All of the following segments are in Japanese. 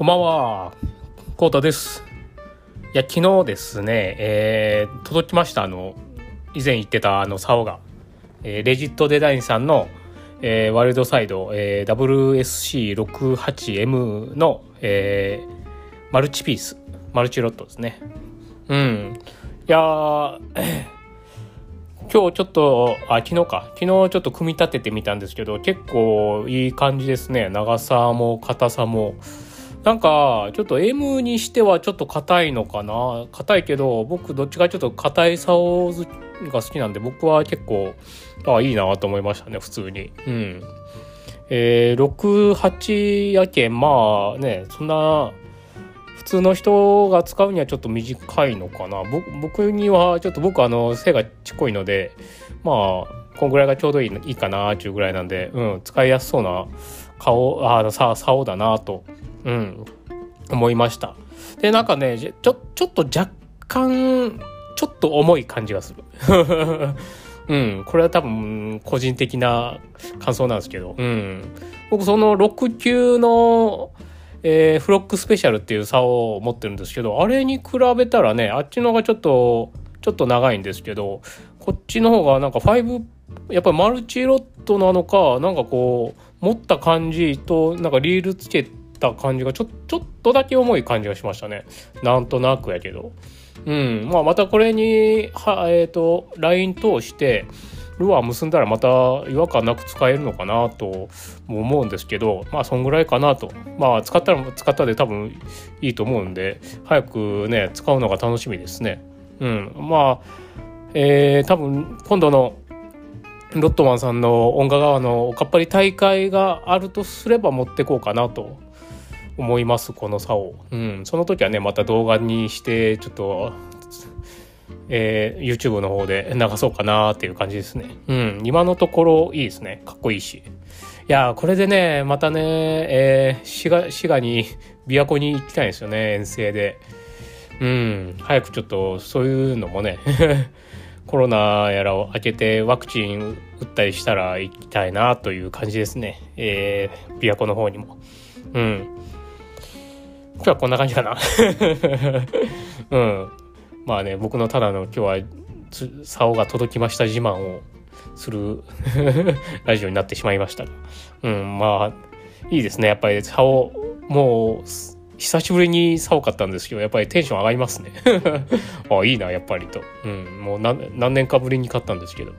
こんばんは、コウタです。いや、昨日ですね、えー届きました、あの、以前言ってたあの、竿が、えーレジットデザインさんの、えーワイルドサイド、えー WSC68M の、えーマルチピース、マルチロットですね。うん。いやー、今日ちょっと、あ、昨日か。昨日ちょっと組み立ててみたんですけど、結構いい感じですね。長さも硬さも。なんか、ちょっと M にしてはちょっと硬いのかな？硬いけど、僕どっちかちょっと硬い竿が好きなんで、僕は結構、あ、いいなと思いましたね、普通に。うん。えー、6、8やけん、まあね、そんな、普通の人が使うにはちょっと短いのかな？僕僕にはちょっと僕あの背がちっこいのでまあこんぐらいがちょうどいいいいかなっていうぐらいなんで、うん、使いやすそうな顔あのさ竿だなと、うん、思いました。でなんかねちょちょっと若干ちょっと重い感じがする。うん、これは多分個人的な感想なんですけど、うん、僕その6級のえーフロックスペシャルっていう竿を持ってるんですけどあれに比べたらねあっちの方がちょっとちょっと長いんですけどこっちの方がなんか5やっぱりマルチロットなのかなんかこう持った感じとなんかリールつけた感じがちょちょっとだけ重い感じがしましたね。なんとなくやけど。うん。まあまたこれにはえっ、とライン通してルアー結んだらまた違和感なく使えるのかなとも思うんですけどまあそんぐらいかなと。まあ使ったら使ったで多分いいと思うんで早くね使うのが楽しみですね。うん。まあえー、多分今度のロットマンさんの音楽川のおかっぱり大会があるとすれば持ってこうかなと思いますこの差を、うん、その時はねまた動画にしてちょっとえー YouTube の方で流そうかなっていう感じですね。うん、今のところいいですね。かっこいいし。いやー、これでね、またね、えー滋賀、滋賀に、琵琶湖に行きたいんですよね、遠征で。うん、早くちょっとそういうのもね、コロナやらを明けてワクチン打ったりしたら行きたいなという感じですね。えー、琵琶湖の方にも。うん。今日はこんな感じかな。うん。まあね、僕のただの今日は竿が届きました自慢をする ラジオになってしまいましたが。うん、まあ、いいですね。やっぱり竿、もう、久しぶりに竿買ったんですけど、やっぱりテンション上がりますね。あ、いいな、やっぱりと。うん、もう何年かぶりに買ったんですけど。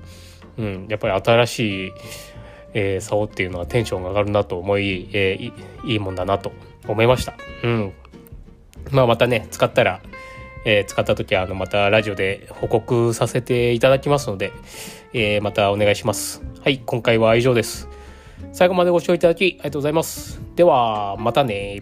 うん、やっぱり新しい、えー、竿っていうのはテンションが上がるなと思い、えーいいいもんだなと思いました。うん。まあまたね、使ったら、えー使った時はあのまたラジオで報告させていただきますので、えーまたお願いします。はい、今回は以上です。最後までご視聴いただきありがとうございます。では、またね。